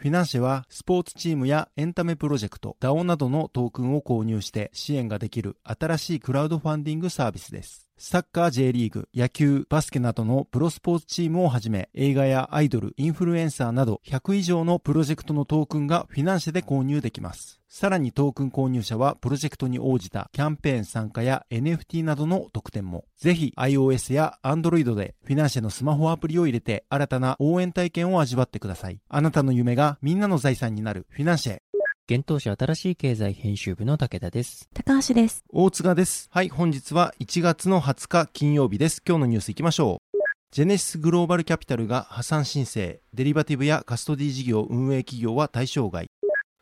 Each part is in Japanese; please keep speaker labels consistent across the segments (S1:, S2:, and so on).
S1: フィナンシェはスポーツチームやエンタメプロジェクト、DAO などのトークンを購入して支援ができる新しいクラウドファンディングサービスです。サッカー J リーグ、野球、バスケなどのプロスポーツチームをはじめ、映画やアイドル、インフルエンサーなど100以上のプロジェクトのトークンがフィナンシェで購入できます。さらにトークン購入者はプロジェクトに応じたキャンペーン参加や NFT などの特典も。ぜひ iOS や Android でフィナンシェのスマホアプリを入れて新たな応援体験を味わってください。あなたの夢がみんなの財産になるフィナンシェ。
S2: 現当社新しい経済編集部の武田です。
S3: 高橋です。
S1: 大塚です。はい、本日は1月の20日金曜日です。今日のニュース行きましょう。ジェネシスグローバルキャピタルが破産申請、デリバティブやカストディ事業運営企業は対象外。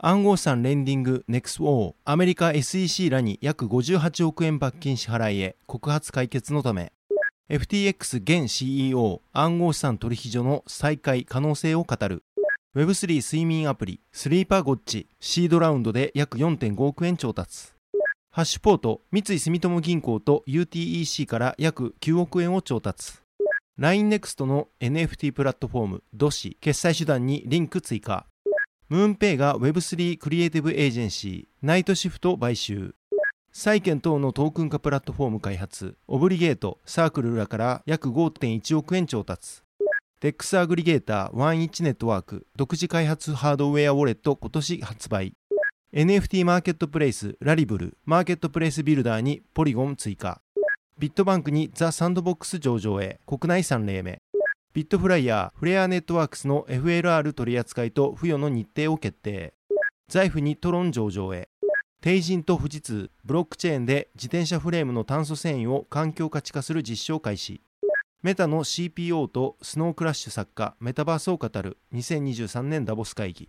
S1: 暗号資産レンディング NEXO アメリカ SEC らに約58億円罰金支払いへ告発解決のため。FTX 現 CEO 暗号資産取引所の再開可能性を語る。Web3 睡眠アプリスリーパーゴッチシードラウンドで約4.5億円調達。ハッシュポート三井住友銀行と UTEC から約9億円を調達。LINENEXT の NFT プラットフォーム DOSI 決済手段にリンク追加。ムーンペイが Web3 クリエイティブエージェンシーナイトシフト買収。債券等のトークン化プラットフォーム開発。 Obligate サークルらから約5.1億円調達。 DEX アグリゲーター 1inch Network。独自開発ハードウェアウォレット今年発売。NFT マーケットプレイスラリブル。マーケットプレイスビルダーにポリゴン追加。ビットバンクにザ・サンドボックス上場へ。国内3例目。ビットフライヤーフレアネットワークスの FLR 取扱いと付与の日程を決定。財布にトロン上場へ帝人と富士通。ブロックチェーンで自転車フレームの炭素繊維を環境価値化する実証開始。メタの CPO とスノークラッシュ作家メタバースを語る。2023年ダボス会議。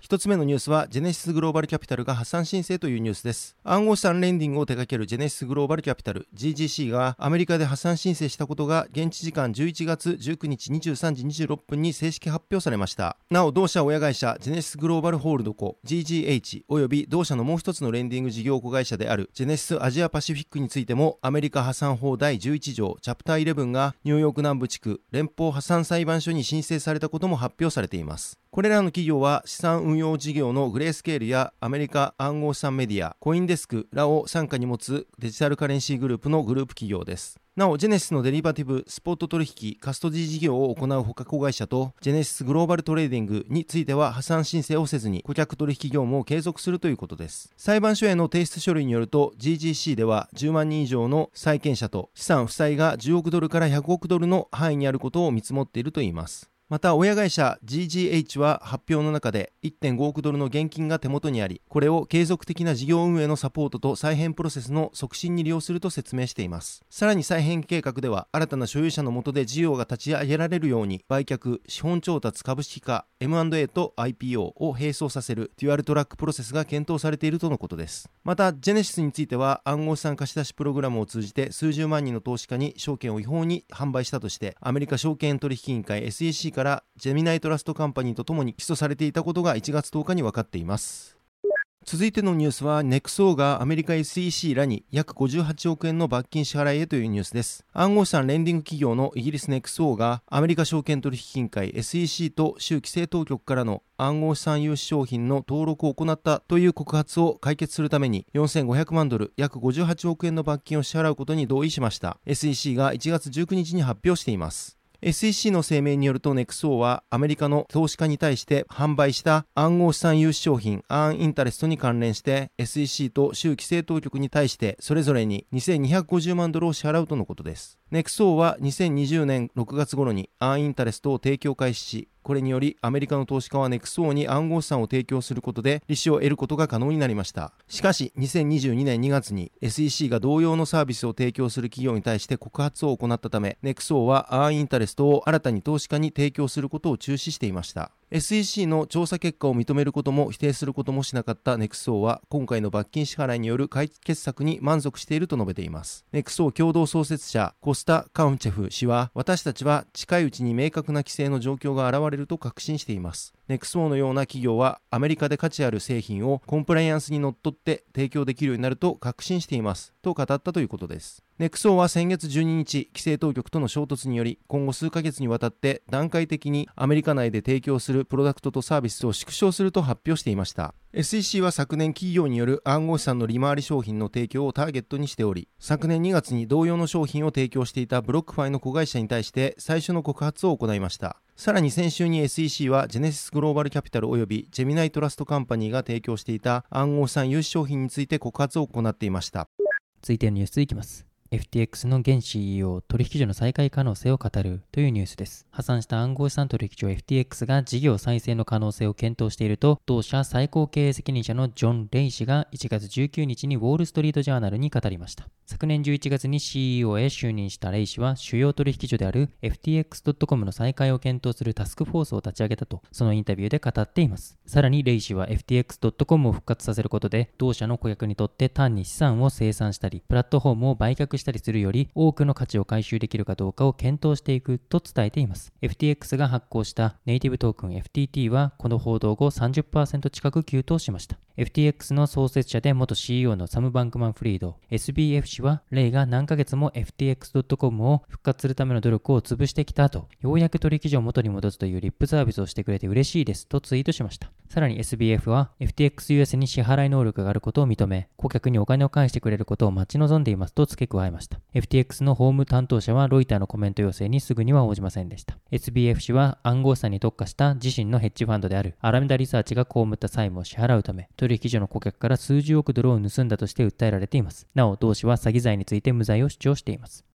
S1: 一つ目のニュースは、ジェネシスグローバルキャピタルが破産申請というニュースです。暗号資産レンディングを手掛けるジェネシスグローバルキャピタル GGC がアメリカで破産申請したことが現地時間11月19日23時26分に正式発表されました。なお、同社親会社ジェネシスグローバルホールドコ GGH および同社のもう一つのレンディング事業子会社であるジェネシスアジアパシフィックについてもアメリカ破産法第11条チャプター11がニューヨーク南部地区連邦破産裁判所に申請されたことも発表されています。これらの企業は資産運用事業のグレースケールやアメリカ暗号資産メディア、コインデスクらを傘下に持つデジタルカレンシーグループのグループ企業です。なお、ジェネシスのデリバティブ、スポット取引、カストディ事業を行う他子会社と、ジェネシスグローバルトレーディングについては破産申請をせずに、顧客取引業務を継続するということです。裁判所への提出書類によると、GGC では10万人以上の債権者と資産負債が10億ドルから100億ドルの範囲にあることを見積もっているといいます。また親会社 GGH は発表の中で1.5億ドルの現金が手元にありこれを継続的な事業運営のサポートと再編プロセスの促進に利用すると説明しています。さらに再編計画では新たな所有者の下で事業が立ち上げられるように売却資本調達株式化 M&A と IPO を並走させるデュアルトラックプロセスが検討されているとのことです。またジェネシスについては暗号資産貸し出しプログラムを通じて数十万人の投資家に証券を違法に販売したとしてアメリカ証券取引委員会 SEC からジェミナイトラストカンパニーとともに起訴されていたことが1月10日に分かっています。続いてのニュースは NEXO がアメリカ SEC らに約58億円の罰金支払いへというニュースです。暗号資産レンディング企業のイギリス NEXO がアメリカ証券取引委員会 SEC と州規制当局からの暗号資産融資商品の登録を行ったという告発を解決するために4500万ドル約58億円の罰金を支払うことに同意しました。SEC が1月19日に発表しています。SEC の声明によると NEXO はアメリカの投資家に対して販売した暗号資産融資商品アーンインタレストに関連して SEC と州規制当局に対してそれぞれに2250万ドルを支払うとのことです。ネクソーは2020年6月頃にアーインタレストを提供開始し、これによりアメリカの投資家はネクソーに暗号資産を提供することで利子を得ることが可能になりました。しかし2022年2月に SEC が同様のサービスを提供する企業に対して告発を行ったためネクソーはアーインタレストを新たに投資家に提供することを中止していました。SEC の調査結果を認めることも否定することもしなかったネクソーは今回の罰金支払いによる解決策に満足していると述べています。ネクソー共同創設者コスタ・カウンチェフ氏は私たちは近いうちに明確な規制の状況が現れると確信しています。ネクソーのような企業はアメリカで価値ある製品をコンプライアンスにのっとって提供できるようになると確信していますと語ったということですネクソーは先月12日、規制当局との衝突により、今後数ヶ月にわたって段階的にアメリカ内で提供するプロダクトとサービスを縮小すると発表していました。SEC は昨年企業による暗号資産の利回り商品の提供をターゲットにしており、昨年2月に同様の商品を提供していたブロックファイの子会社に対して最初の告発を行いました。さらに先週に SEC はジェネシスグローバルキャピタル及びジェミナイトラストカンパニーが提供していた暗号資産融資商品について告発を行っていました。
S2: 続いてのニュースいきます。FTX の現 CEO 取引所の再開可能性を語るというニュースです。破産した暗号資産取引所 FTX が事業再生の可能性を検討していると、同社最高経営責任者のジョン・レイ氏が1月19日にウォール・ストリート・ジャーナルに語りました。昨年11月に CEO へ就任したレイ氏は、主要取引所である FTX.com の再開を検討するタスクフォースを立ち上げたと、そのインタビューで語っています。さらにレイ氏は FTX.com を復活させることで、同社の顧客にとって単に資産を生産したり、プラットフォームを売却したりするより多くの価値を回収できるかどうかを検討していくと伝えています。FTX が発行したネイティブトークン FTT はこの報道後30%近く急騰しました。FTX の創設者で元 CEO のサム・バンクマン・フリード、SBF 氏は、レイが何ヶ月も FTX.com を復活するための努力を潰してきた後、ようやく取引所を元に戻すというリップサービスをしてくれて嬉しいですとツイートしました。さらに SBF は FTXUS に支払い能力があることを認め、顧客にお金を返してくれることを待ち望んでいますと付け加えました。FTX の法務担当者はロイターのコメント要請にすぐには応じませんでした。SBF 氏は暗号資産に特化した自身のヘッジファンドであるアラメダリサーチが被った債務を支払うため、取引所の顧客から数十億ドルを盗んだとして訴えられています。なお、同氏は詐欺罪について無罪を主張しています。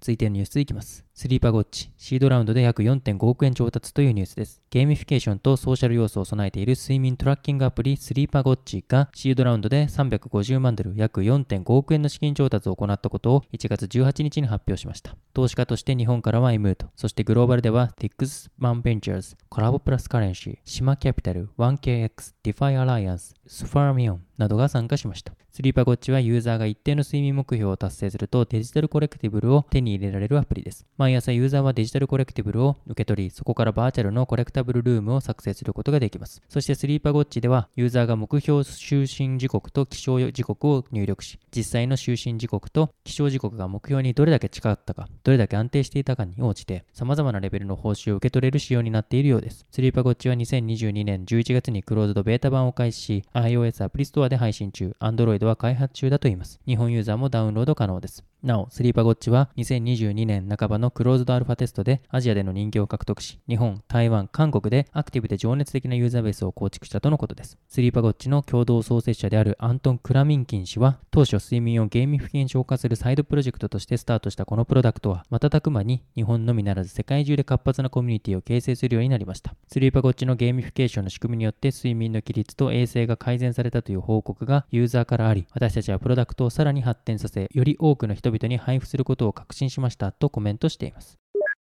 S2: 続いてのニュースいきます。 Sleepagotchi、シードラウンドで約4.5億円調達というニュースです。ゲーミフィケーションとソーシャル要素を備えている睡眠トラッキングアプリ Sleepagotchi がシードラウンドで350万ドル約4.5億円の資金調達を行ったことを1月18日に発表しました。投資家として日本からは M と、そしてグローバルでは 6th Man Ventures、 Collab+Currency、 Shima Capital、1KX、 DeFi Alliance、 Sfermion などが参加しました。スリーパーゴッチはユーザーが一定の睡眠目標を達成するとデジタルコレクティブルを手に入れられるアプリです。毎朝ユーザーはデジタルコレクティブルを受け取り、そこからバーチャルのコレクタブルルームを作成することができます。そしてスリーパーゴッチではユーザーが目標就寝時刻と起床時刻を入力し、実際の就寝時刻と起床時刻が目標にどれだけ近かったか、どれだけ安定していたかに応じて、様々なレベルの報酬を受け取れる仕様になっているようです。スリーパーゴッチは2022年11月にクローズドベータ版を開始し、iOS アプリストアで配信中、Android は開発中だといいます。日本ユーザーもダウンロード可能です。なお、スリーパゴッチは2022年半ばのクローズドアルファテストでアジアでの人気を獲得し、日本、台湾、韓国でアクティブで情熱的なユーザーベースを構築したとのことです。 Sleepagotchi の共同創設者であるアントン・クラミンキン氏は、当初睡眠をゲーミフィケーション化するサイドプロジェクトとしてスタートしたこのプロダクトは、瞬く間に日本のみならず世界中で活発なコミュニティを形成するようになりました。 Sleepagotchi のゲーミフィケーションの仕組みによって睡眠の規律と衛生が改善されたという報告がユーザーからあり、私たちはプロダクトをさらに発展させ、より多くの人々に配布することを確信しましたとコメントしています。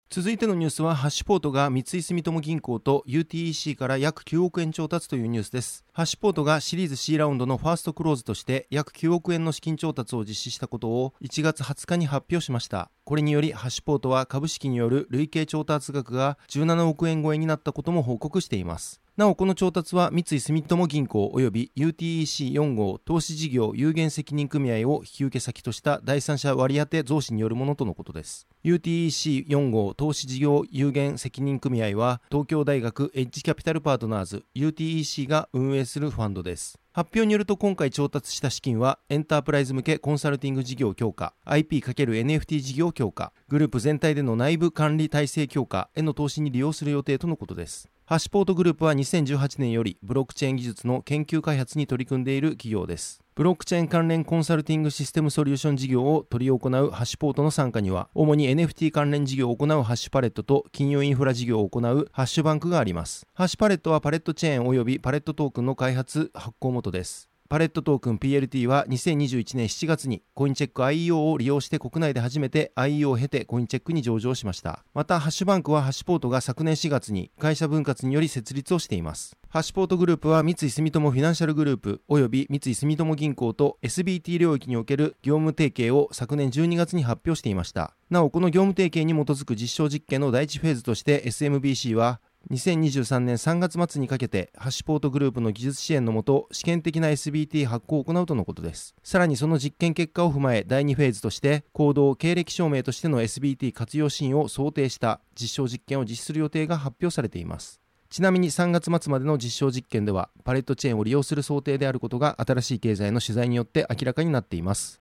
S1: 続いてのニュースはハッシュポートが三井住友銀行と UTEC から約9億円調達というニュースですハッシュポートがシリーズ C ラウンドのファーストクローズとして約9億円の資金調達を実施したことを1月20日に発表しました。これによりハッシュポートは株式による累計調達額が17億円超えになったことも報告しています。なおこの調達は三井住友銀行及び UTEC4 号投資事業有限責任組合を引き受け先とした第三者割当増資によるものとのことです。UTEC4 号投資事業有限責任組合は東京大学エッジキャピタルパートナーズ UTEC が運営するファンドです。発表によると今回調達した資金はエンタープライズ向けコンサルティング事業強化 IP×NFT 事業強化グループ全体での内部管理体制強化への投資に利用する予定とのことです。ハッシュポートグループは2018年よりブロックチェーン技術の研究開発に取り組んでいる企業です。ブロックチェーン関連コンサルティングシステムソリューション事業を取り行うハッシュポートの参加には、主に NFT 関連事業を行うハッシュパレットと金融インフラ事業を行うハッシュバンクがあります。ハッシュパレットはパレットチェーン及びパレットトークンの開発、発行元です。パレットトークン PLT は2021年7月にコインチェック IEO を利用して国内で初めて IEO を経てコインチェックに上場しました。また、ハッシュバンクはハッシュポートが昨年4月に会社分割により設立をしています。ハッシュポートグループは三井住友フィナンシャルグループ及び三井住友銀行と SBT 領域における業務提携を昨年12月に発表していました。なお、この業務提携に基づく実証実験の第一フェーズとして SMBC は2023年3月末にかけてハッシュポートグループの技術支援のもと試験的な SBT 発行を行うとのことです。さらにその実験結果を踏まえ第2フェーズとして行動経歴証明としての SBT 活用シーンを想定した実証実験を実施する予定が発表されています。ちなみに3月末までの実証実験ではパレットチェーンを利用する想定であることが新しい経済の取材によって明らかになっています。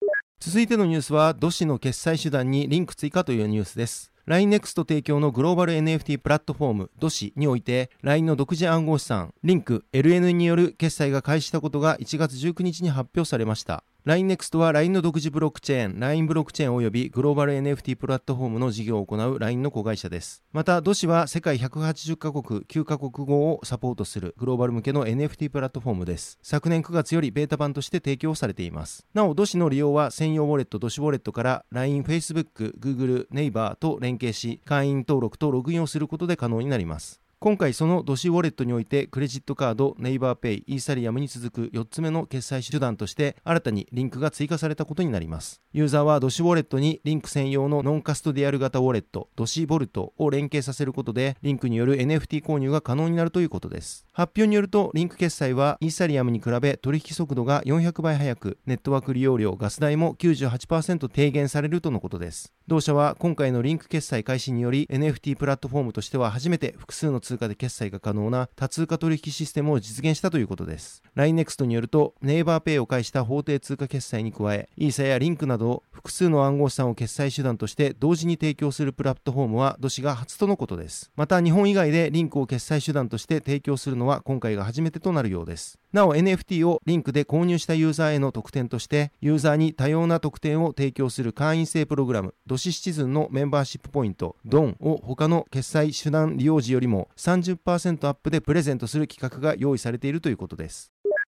S1: 続いてのニュースは、ドシの決済手段にリンク追加というニュースです。LINENEXT 提供のグローバル NFT プラットフォーム DOSI において LINE の独自暗号資産リンク LN による決済が開始したことが1月19日に発表されました。LINENEXT は LINE の独自ブロックチェーン、LINE ブロックチェーン及びグローバル NFT プラットフォームの事業を行う LINE の子会社です。また、ドシは世界180カ国、9カ国語をサポートするグローバル向けの NFT プラットフォームです。昨年9月よりベータ版として提供されています。なお、ドシの利用は専用ウォレット、ドシウォレットから LINE、Facebook、Google、Naver と連携し、会員登録とログインをすることで可能になります。今回その DOSI ウォレットにおいてクレジットカード、ネイバーペイ、イーサリアムに続く4つ目の決済手段として新たにリンクが追加されたことになります。ユーザーは DOSI ウォレットにリンク専用のノンカストディアル型ウォレット、 DOSI Vault を連携させることでリンクによる NFT 購入が可能になるということです。発表によるとリンク決済はイーサリアムに比べ取引速度が400倍速く、ネットワーク利用料、ガス代も98%低減されるとのことです。同社は今回のリンク決済開始により NFT プラットフォームとしては初めて複数の通貨で決済が可能な多通貨取引システムを実現したということです。 LINE NEXT によると、ネイバーペイを介した法定通貨決済に加え、イーサやリンクなど複数の暗号資産を決済手段として同時に提供するプラットフォームは、ドシが初とのことです。また、日本以外でリンクを決済手段として提供するのは今回が初めてとなるようです。なお NFT をリンクで購入したユーザーへの特典として、ユーザーに多様な特典を提供する会員制プログラム、ドシシチズンのメンバーシップポイント、ドンを他の決済手段利用時よりも30%アップでプレゼントする企画が用意されているということです。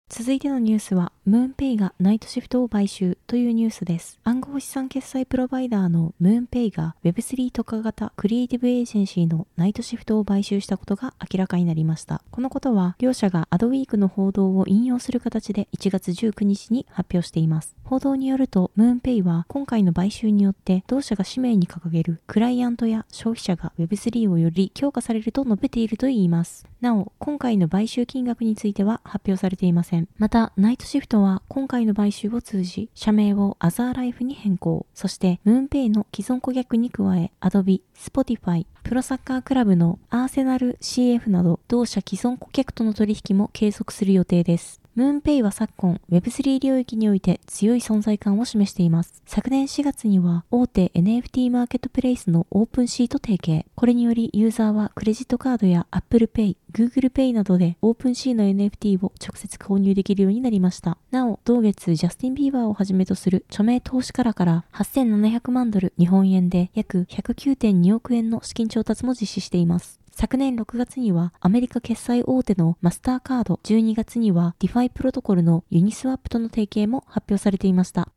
S3: 続いてのニュースは、ムーンペイがナイトシフトを買収というニュースです。暗号資産決済プロバイダーのムーンペイが Web3 特化型クリエイティブエージェンシーのナイトシフトを買収したことが明らかになりました。このことは、両社がアドウィークの報道を引用する形で1月19日に発表しています。報道によると、ムーンペイは今回の買収によって同社が使命に掲げるクライアントや消費者が Web3 をより強化されると述べているといいます。なお、今回の買収金額については発表されていません。また、ナイトシフトは今回の買収を通じ、社名をアザーライフに変更。そして、ムーンペイの既存顧客に加え、Adobe、Spotify、プロサッカークラブのアーセナル CF など、同社既存顧客との取引も継続する予定です。ムーンペイは昨今 Web3 領域において強い存在感を示しています。昨年4月には大手 NFT マーケットプレイスの OpenSea と提携。これによりユーザーはクレジットカードや Apple Pay、Google Pay などでオープンシーの NFT を直接購入できるようになりました。なお、同月ジャスティン・ビーバーをはじめとする著名投資家らから8700万ドル日本円で約109.2億円の資金調達も実施しています。昨年6月にはアメリカ決済大手のマスターカード、12月には DeFi プロトコルのユニスワップとの提携も発表されていました。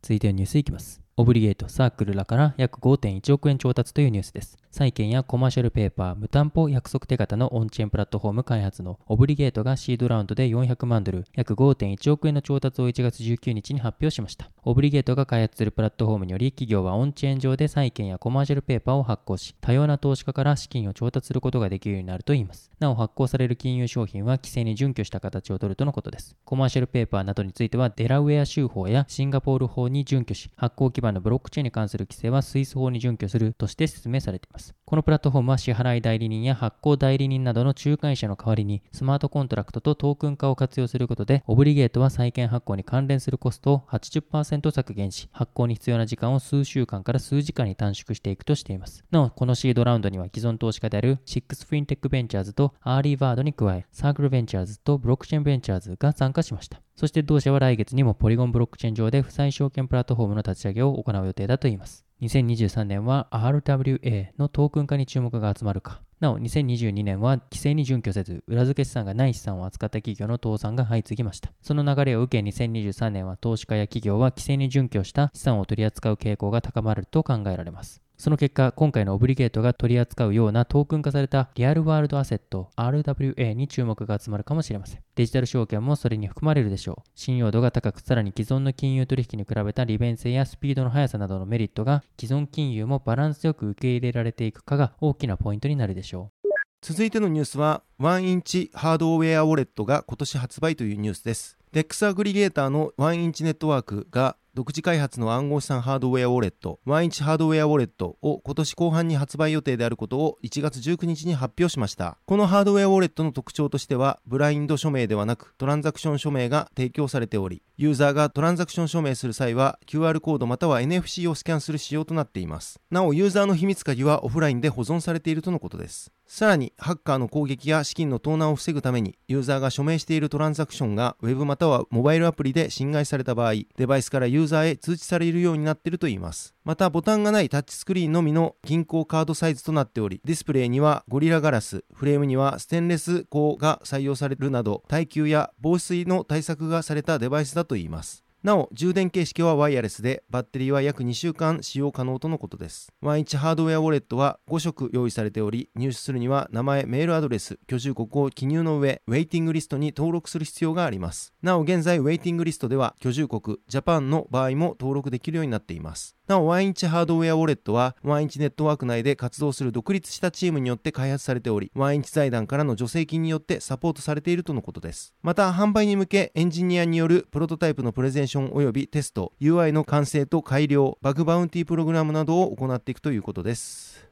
S2: 続いてはニュースいきます。オブリゲート、サークルらから約5.1億円調達というニュースです。債券やコマーシャルペーパー、無担保約束手形のオンチェーンプラットフォーム開発のオブリゲートがシードラウンドで400万ドル、約5.1億円の調達を1月19日に発表しました。オブリゲートが開発するプラットフォームにより、企業はオンチェーン上で債券やコマーシャルペーパーを発行し、多様な投資家から資金を調達することができるようになるといいます。なお、発行される金融商品は規制に準拠した形をとるとのことです。コマーシャルペーパーなどについては、デラウェア州法やシンガポール法に準拠し、発行基盤のブロックチェーンに関する規制はスイス法に準拠するとして説明されています。このプラットフォームは支払い代理人や発行代理人などの仲介者の代わりにスマートコントラクトとトークン化を活用することで、オブリゲートは債券発行に関連するコストを80%削減し、発行に必要な時間を数週間から数時間に短縮していくとしています。なお、このシードラウンドには既存投資家であるシックスフィンテックベンチャーズとアーリーバードに加え、サークルベンチャーズとブロックチェーンベンチャーズが参加しました。そして同社は来月にもポリゴンブロックチェーン上で負債証券プラットフォームの立ち上げを行う予定だといいます。2023年は RWA のトークン化に注目が集まるか。なお、2022年は規制に準拠せず、裏付け資産がない資産を扱った企業の倒産が相次ぎました。その流れを受け、2023年は投資家や企業は規制に準拠した資産を取り扱う傾向が高まると考えられます。その結果、今回のオブリゲートが取り扱うようなトークン化されたリアルワールドアセット RWA に注目が集まるかもしれません。デジタル証券もそれに含まれるでしょう。信用度が高く、さらに既存の金融取引に比べた利便性やスピードの速さなどのメリットが既存金融もバランスよく受け入れられていくかが大きなポイントになるでしょう。
S1: 続いてのニュースは、1インチハードウェアウォレットが今年発売というニュースです。DEX アグリゲーターの1インチネットワークが独自開発の暗号資産ハードウェアウォレット、ワンイチハードウェアウォレットを今年後半に発売予定であることを1月19日に発表しました。このハードウェアウォレットの特徴としては、ブラインド署名ではなくトランザクション署名が提供されており、ユーザーがトランザクション署名する際は QR コードまたは NFC をスキャンする仕様となっています。なお、ユーザーの秘密鍵はオフラインで保存されているとのことです。さらに、ハッカーの攻撃や資金の盗難を防ぐために、ユーザーが署名しているトランザクションが Web またはモバイルアプリで侵害された場合、デバイスからユーザーーザーへ通知されるようになっているといいます。また、ボタンがないタッチスクリーンのみの銀行カードサイズとなっており、ディスプレイにはゴリラガラス、フレームにはステンレス鋼が採用されるなど、耐久や防水の対策がされたデバイスだといいます。なお、充電形式はワイヤレスで、バッテリーは約2週間使用可能とのことです。ワンイチハードウェアウォレットは5色用意されており、入手するには名前、メールアドレス、居住国を記入の上、ウェイティングリストに登録する必要があります。なお、現在、ウェイティングリストでは、居住国、ジャパンの場合も登録できるようになっています。なお、ワンインチハードウェアウォレットは、ワンインチネットワーク内で活動する独立したチームによって開発されており、ワンインチ財団からの助成金によってサポートされているとのことです。また、販売に向け、エンジニアによるプロトタイプのプレゼンション及びテスト、UI の完成と改良、バグバウンティープログラムなどを行っていくということです。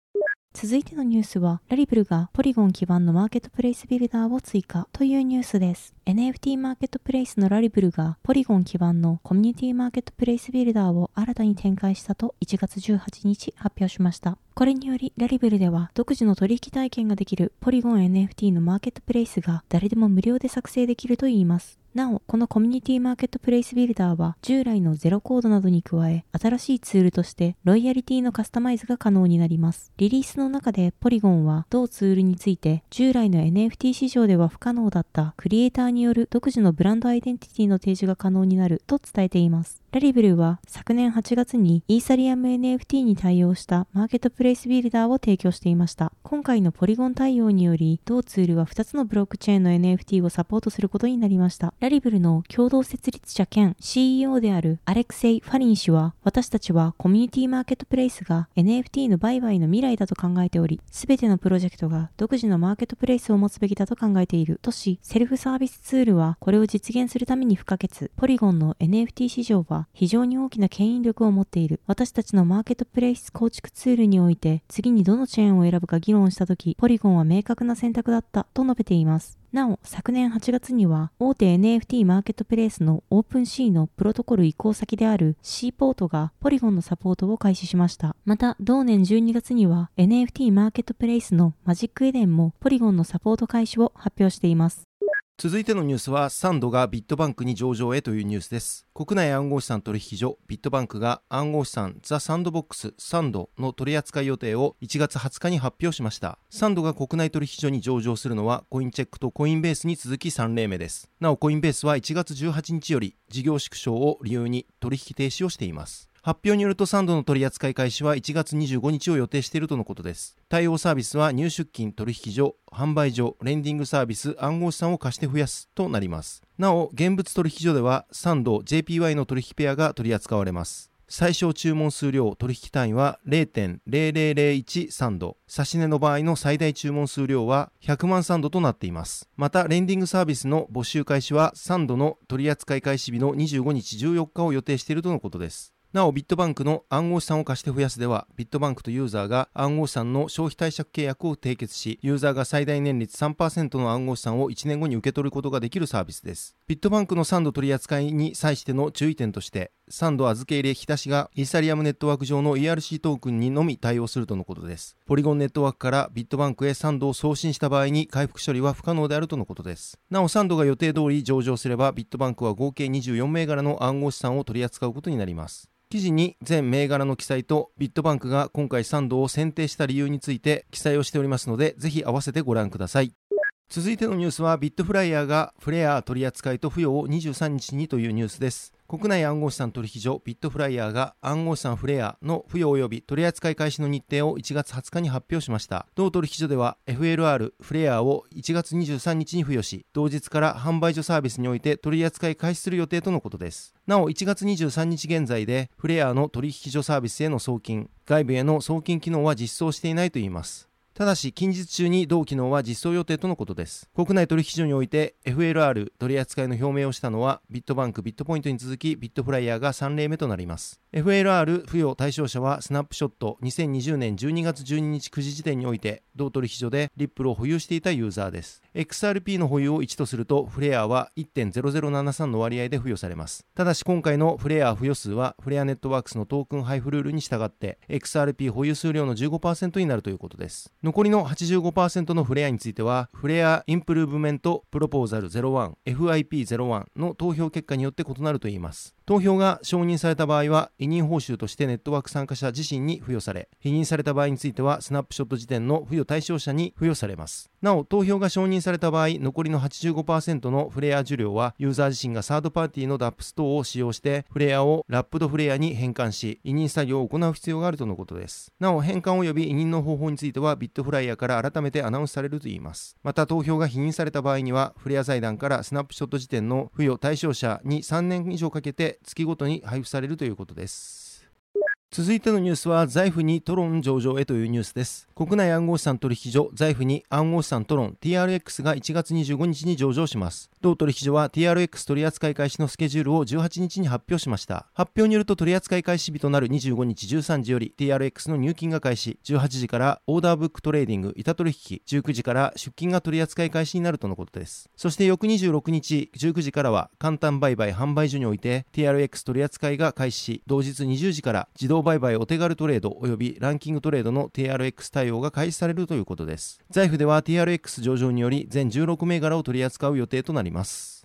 S3: 続いてのニュースは、ラリブルがポリゴン基盤のマーケットプレイスビルダーを追加というニュースです。NFT マーケットプレイスのラリブルがポリゴン基盤のコミュニティマーケットプレイスビルダーを新たに展開したと1月18日発表しました。これにより、ラリブルでは独自の取引体験ができるポリゴン NFT のマーケットプレイスが誰でも無料で作成できるといいます。なお、このコミュニティマーケットプレイスビルダーは従来のゼロコードなどに加え、新しいツールとしてロイヤリティのカスタマイズが可能になります。リリースの中でポリゴンは同ツールについて従来の NFT 市場では不可能だったクリエイターによる独自のブランドアイデンティティの提示が可能になると伝えています。ラリブルは昨年8月にイーサリアム NFT に対応したマーケットプレイスビルダーを提供していました。今回のポリゴン対応により、同ツールは2つのブロックチェーンの NFT をサポートすることになりました。ラリブルの共同設立者兼 CEO であるアレクセイ・ファリン氏は、私たちはコミュニティマーケットプレイスが NFT の売買の未来だと考えており、すべてのプロジェクトが独自のマーケットプレイスを持つべきだと考えているとし、セルフサービスツールはこれを実現するために不可欠。ポリゴンの NFT 市場は非常に大きな牽引力を持っている。私たちのマーケットプレイス構築ツールにおいて、次にどのチェーンを選ぶか議論したとき、ポリゴンは明確な選択だったと述べています。なお、昨年8月には、大手 NFT マーケットプレイスの OpenC のプロトコル移行先である C ポートがポリゴンのサポートを開始しました。また、同年12月には NFT マーケットプレイスのマジックエデンもポリゴンのサポート開始を発表しています。
S1: 続いてのニュースは、サンドがビットバンクに上場へというニュースです。国内暗号資産取引所ビットバンクが暗号資産ザ・サンドボックスサンドの取扱い予定を1月20日に発表しました。サンドが国内取引所に上場するのはコインチェックとコインベースに続き3例目です。なお、コインベースは1月18日より事業縮小を理由に取引停止をしています。発表によると3度の取り扱い開始は1月25日を予定しているとのことです。対応サービスは入出金取引所、販売所、レンディングサービス、暗号資産を貸して増やすとなります。なお、現物取引所では3度 JPY の取引ペアが取り扱われます。最小注文数量取引単位は0.0001度。指値の場合の最大注文数量は100万サンドとなっています。また、レンディングサービスの募集開始はサンドの取扱い開始日の25日14日を予定しているとのことです。なおビットバンクの暗号資産を貸して増やすではビットバンクとユーザーが暗号資産の消費貸借契約を締結しユーザーが最大年率3%の暗号資産を1年後に受け取ることができるサービスです。ビットバンクのサンド取り扱いに際しての注意点としてサンド預け入れ引き出しがイーサリアムネットワーク上の ERC トークンにのみ対応するとのことです。ポリゴンネットワークからビットバンクへサンドを送信した場合に回復処理は不可能であるとのことです。なおサンドが予定通り上場すればビットバンクは合計24銘柄の暗号資産を取り扱うことになります。記事に全銘柄の記載とビットバンクが今回3度を選定した理由について記載をしておりますのでぜひ合わせてご覧ください。続いてのニュースはビットフライヤーがフレア取り扱いと付与を23日にというニュースです。国内暗号資産取引所ビットフライヤーが暗号資産フレアの付与及び取扱い開始の日程を1月20日に発表しました。同取引所では FLR フレアを1月23日に付与し同日から販売所サービスにおいて取扱い開始する予定とのことです。なお1月23日現在でフレアの取引所サービスへの送金外部への送金機能は実装していないといいます。ただし、近日中に同機能は実装予定とのことです。国内取引所において FLR 取扱いの表明をしたのは、ビットバンク、ビットポイントに続き、ビットフライヤーが3例目となります。FLR 付与対象者は、スナップショット2020年12月12日9時時点において、同取引所でリップルを保有していたユーザーです。XRP の保有を1とすると、フレアは1.0073の割合で付与されます。ただし、今回のフレア付与数は、フレアネットワークスのトークン配布ルールに従って、XRP 保有数量の15%になるということです。残りの85%のフレアについては、フレアインプルーブメントプロポーザル01、FIP01 の投票結果によって異なるといいます。投票が承認された場合は、委任報酬としてネットワーク参加者自身に付与され、否認された場合については、スナップショット時点の付与対象者に付与されます。なお、投票が承認された場合、残りの85%のフレア受領は、ユーザー自身がサードパーティーの DAPS 等を使用して、フレアをラップドフレアに変換し、委任作業を行う必要があるとのことです。なお、変換及び委任の方法については、ビットフライヤーから改めてアナウンスされるといいます。また、投票が否認された場合には、フレア財団からスナップショット時点の付与対象者に3年以上かけて月ごとに配布されるということです。続いてのニュースはザイフにトロン上場へというニュースです。国内暗号資産取引所ザイフに暗号資産トロン TRX が1月25日に上場します。同取引所は TRX 取扱い開始のスケジュールを18日に発表しました。発表によると取扱い開始日となる25日13時より TRX の入金が開始、18時からオーダーブックトレーディング板取引、19時から出金が取扱い開始になるとのことです。そして翌26日19時からは簡単売買販売所において TRX 取扱いが開始し、同日20時から自動売買お手軽トレード及びランキングトレードの TRX 対応が開始されるということです。ザイフでは TRX 上場により全16銘柄を取り扱う予定となります。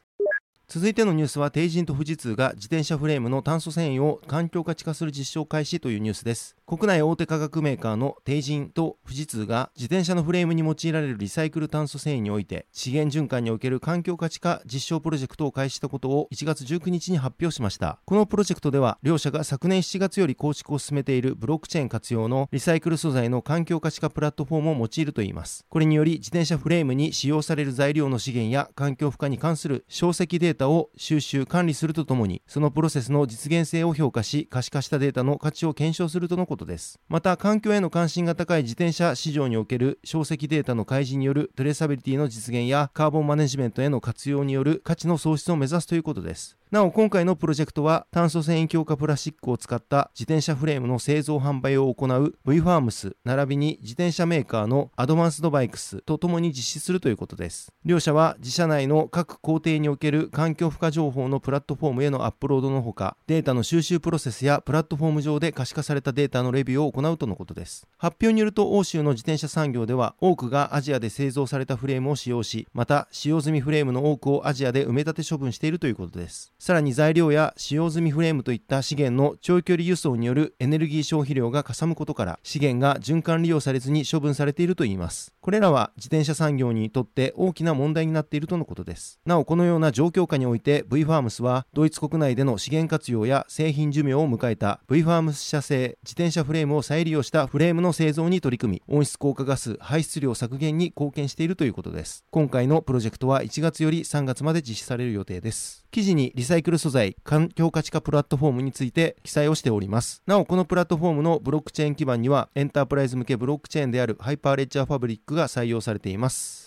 S1: 続いてのニュースは、帝人と富士通が自転車フレームの炭素繊維を環境価値化する実証開始というニュースです。国内大手化学メーカーの帝人と富士通が自転車のフレームに用いられるリサイクル炭素繊維において資源循環における環境価値化実証プロジェクトを開始したことを1月19日に発表しました。このプロジェクトでは両社が昨年7月より構築を進めているブロックチェーン活用のリサイクル素材の環境価値化プラットフォームを用いるといいます。これにより自転車フレームに使用される材料の資源や環境負荷に関する小積データを収集管理するとともにそのプロセスの実現性を評価し可視化したデータの価値を検証するとのことことです。また環境への関心が高い自転車市場における小石データの開示によるトレーサビリティの実現やカーボンマネジメントへの活用による価値の創出を目指すということです。なお今回のプロジェクトは炭素繊維強化プラスチックを使った自転車フレームの製造販売を行う V ファームス並びに自転車メーカーのアドバンスドバイクスとともに実施するということです。両社は自社内の各工程における環境負荷情報のプラットフォームへのアップロードのほかデータの収集プロセスやプラットフォーム上で可視化されたデータのレビューを行うとのことです。発表によると欧州の自転車産業では多くがアジアで製造されたフレームを使用しまた使用済みフレームの多くをアジアで埋め立て処分しているということです。さらに材料や使用済みフレームといった資源の長距離輸送によるエネルギー消費量がかさむことから資源が循環利用されずに処分されているといいます。これらは自転車産業にとって大きな問題になっているとのことです。なおこのような状況下において V ファームスはドイツ国内での資源活用や製品寿命を迎えた V ファームス社製自転車フレームを再利用したフレームの製造に取り組み温室効果ガス排出量削減に貢献しているということです。今回のプロジェクトは1月より3月まで実施される予定です。記事にリサイクル素材環境価値化プラットフォームについて記載をしております。なお、このプラットフォームのブロックチェーン基盤にはエンタープライズ向けブロックチェーンであるハイパーレッジャーファブリックが採用されています。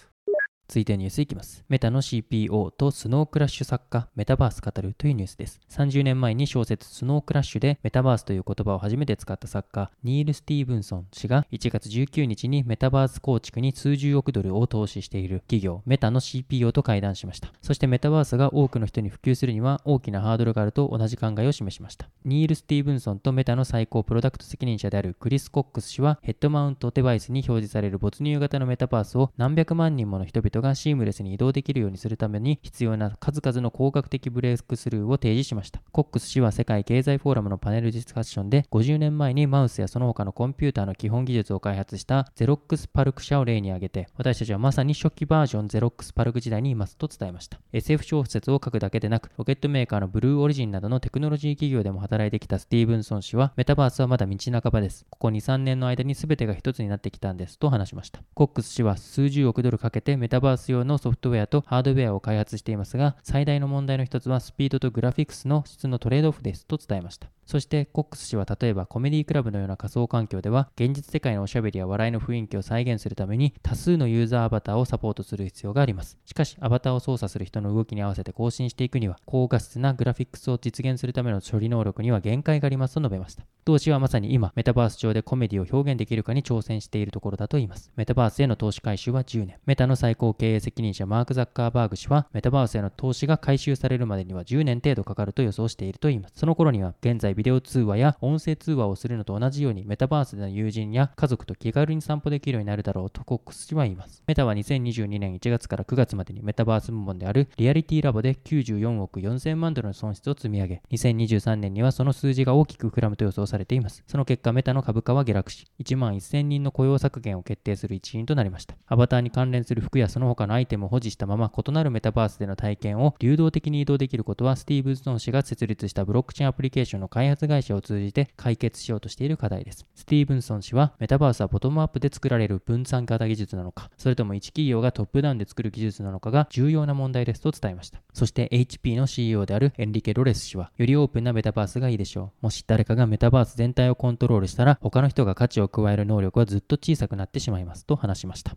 S2: 続いてニュースいきます。メタの CPO とスノークラッシュ作家、メタバース語るというニュースです。30年前に小説スノークラッシュでメタバースという言葉を初めて使った作家、ニール・スティーブンソン氏が1月19日にメタバース構築に数十億ドルを投資している企業、メタの CPO と会談しました。そしてメタバースが多くの人に普及するには大きなハードルがあると同じ考えを示しました。ニール・スティーブンソンとメタの最高プロダクト責任者であるクリス・コックス氏はヘッドマウントデバイスに表示される没入型のメタバースを何百万人もの人々がシームレスに移動できるようにするために必要な数々の工学的ブレイクスルーを提示しました。コックス氏は世界経済フォーラムのパネルディスカッションで50年前にマウスやその他のコンピューターの基本技術を開発したゼロックスパルク社を例に挙げて私たちはまさに初期バージョンゼロックスパルク時代にいますと伝えました。SF 小説を書くだけでなくロケットメーカーのブルーオリジンなどのテクノロジー企業でも働いてきたスティーブンソン氏はメタバースはまだ道半ばです。ここ2、3年の間に全てが一つになってきたんですと話しました。コックス氏は数十億ドルかけてメタバースバース用のソフトウェアとハードウェアを開発していますが、最大の問題の一つはスピードとグラフィックスの質のトレードオフですと伝えました。そしてコックス氏は例えばコメディクラブのような仮想環境では現実世界のおしゃべりや笑いの雰囲気を再現するために多数のユーザーアバターをサポートする必要があります。しかしアバターを操作する人の動きに合わせて更新していくには高画質なグラフィックスを実現するための処理能力には限界がありますと述べました。同氏はまさに今メタバース上でコメディを表現できるかに挑戦しているところだと言います。メタバースへの投資回収は10年。メタの最高経営責任者マーク・ザッカーバーグ氏はメタバースへの投資が回収されるまでには10年程度かかると予想していると言います。その頃には現在ビデオ通話や音声通話をするのと同じようにメタバースでの友人や家族と気軽に散歩できるようになるだろうとコックス氏は言います。メタは2022年1月から9月までにメタバース部門であるリアリティラボで94億4000万ドルの損失を積み上げ、2023年にはその数字が大きく膨らむと予想されています。その結果、メタの株価は下落し、1万1000人の雇用削減を決定する一因となりました。アバターに関連する服やそのその他のアイテムを保持したまま異なるメタバースでの体験を流動的に移動できることはスティーブンソン氏が設立したブロックチェーンアプリケーションの開発会社を通じて解決しようとしている課題です。スティーブンソン氏はメタバースはボトムアップで作られる分散型技術なのか、それとも一企業がトップダウンで作る技術なのかが重要な問題ですと伝えました。そして HP の CEO であるエンリケ・ロレス氏は、よりオープンなメタバースがいいでしょう。もし誰かがメタバース全体をコントロールしたら、他の人が価値を加える能力はずっと小さくなってしまいますと話しました。